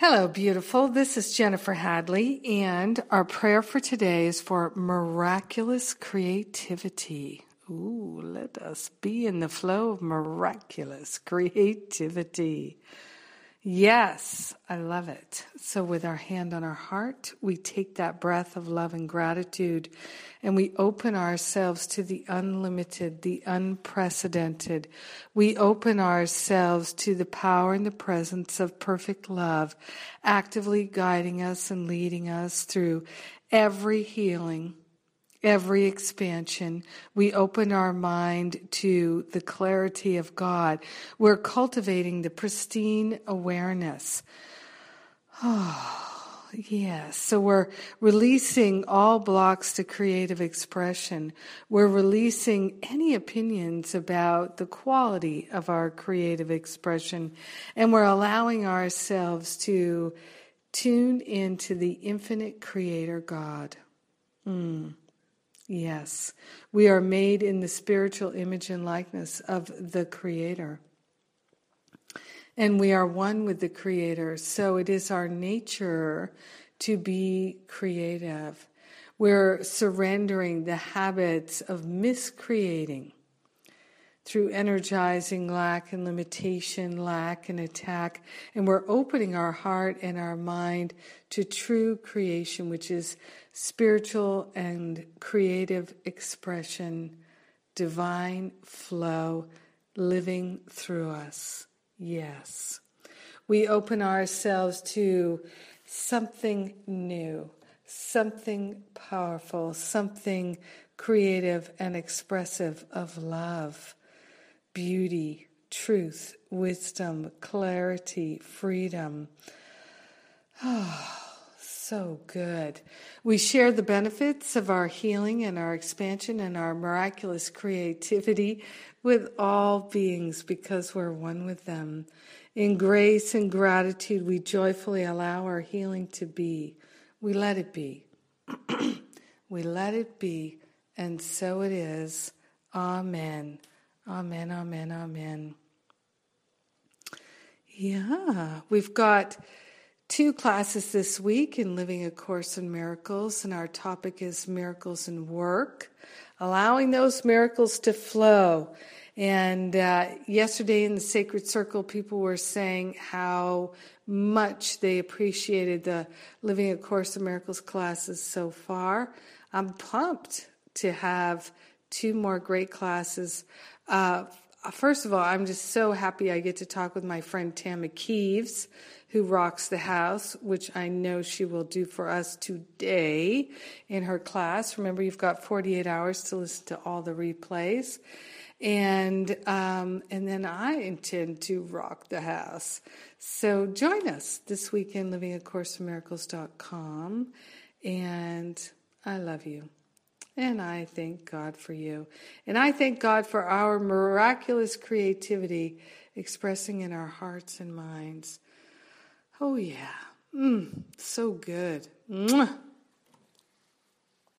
Hello, beautiful. This is Jennifer Hadley, and our prayer for today is for miraculous creativity. Ooh, let us be in the flow of miraculous creativity. Yes, I love it. So, with our hand on our heart, we take that breath of love and gratitude and we open ourselves to the unlimited, the unprecedented. We open ourselves to the power and the presence of perfect love, actively guiding us and leading us through every healing every expansion. We open our mind to the clarity of God. We're cultivating the pristine awareness. Oh, yes. So we're releasing all blocks to creative expression. We're releasing any opinions about the quality of our creative expression. And we're allowing ourselves to tune into the infinite creator God. Mm. Yes, we are made in the spiritual image and likeness of the Creator. And we are one with the Creator. So it is our nature to be creative. We're surrendering the habits of miscreating through energizing lack and limitation, lack and attack. And we're opening our heart and our mind to true creation, which is spiritual and creative expression, divine flow living through us. Yes. We open ourselves to something new, something powerful, something creative and expressive of love beauty, truth, wisdom, clarity, freedom. Oh, so good. We share the benefits of our healing and our expansion and our miraculous creativity with all beings because we're one with them. In grace and gratitude, we joyfully allow our healing to be. We let it be. we let it be, and so it is. Amen. Amen, amen, amen. Yeah, we've got two classes this week in Living A Course in Miracles, and our topic is miracles in work, allowing those miracles to flow. And uh, yesterday in the Sacred Circle, people were saying how much they appreciated the Living A Course in Miracles classes so far. I'm pumped to have two more great classes uh, first of all, I'm just so happy I get to talk with my friend Tammy Keeves, who rocks the house, which I know she will do for us today in her class. Remember, you've got 48 hours to listen to all the replays. And um, and then I intend to rock the house. So join us this weekend, livingacourseofmiracles.com. And I love you. And I thank God for you. And I thank God for our miraculous creativity expressing in our hearts and minds. Oh, yeah. Mm, so good. Mwah.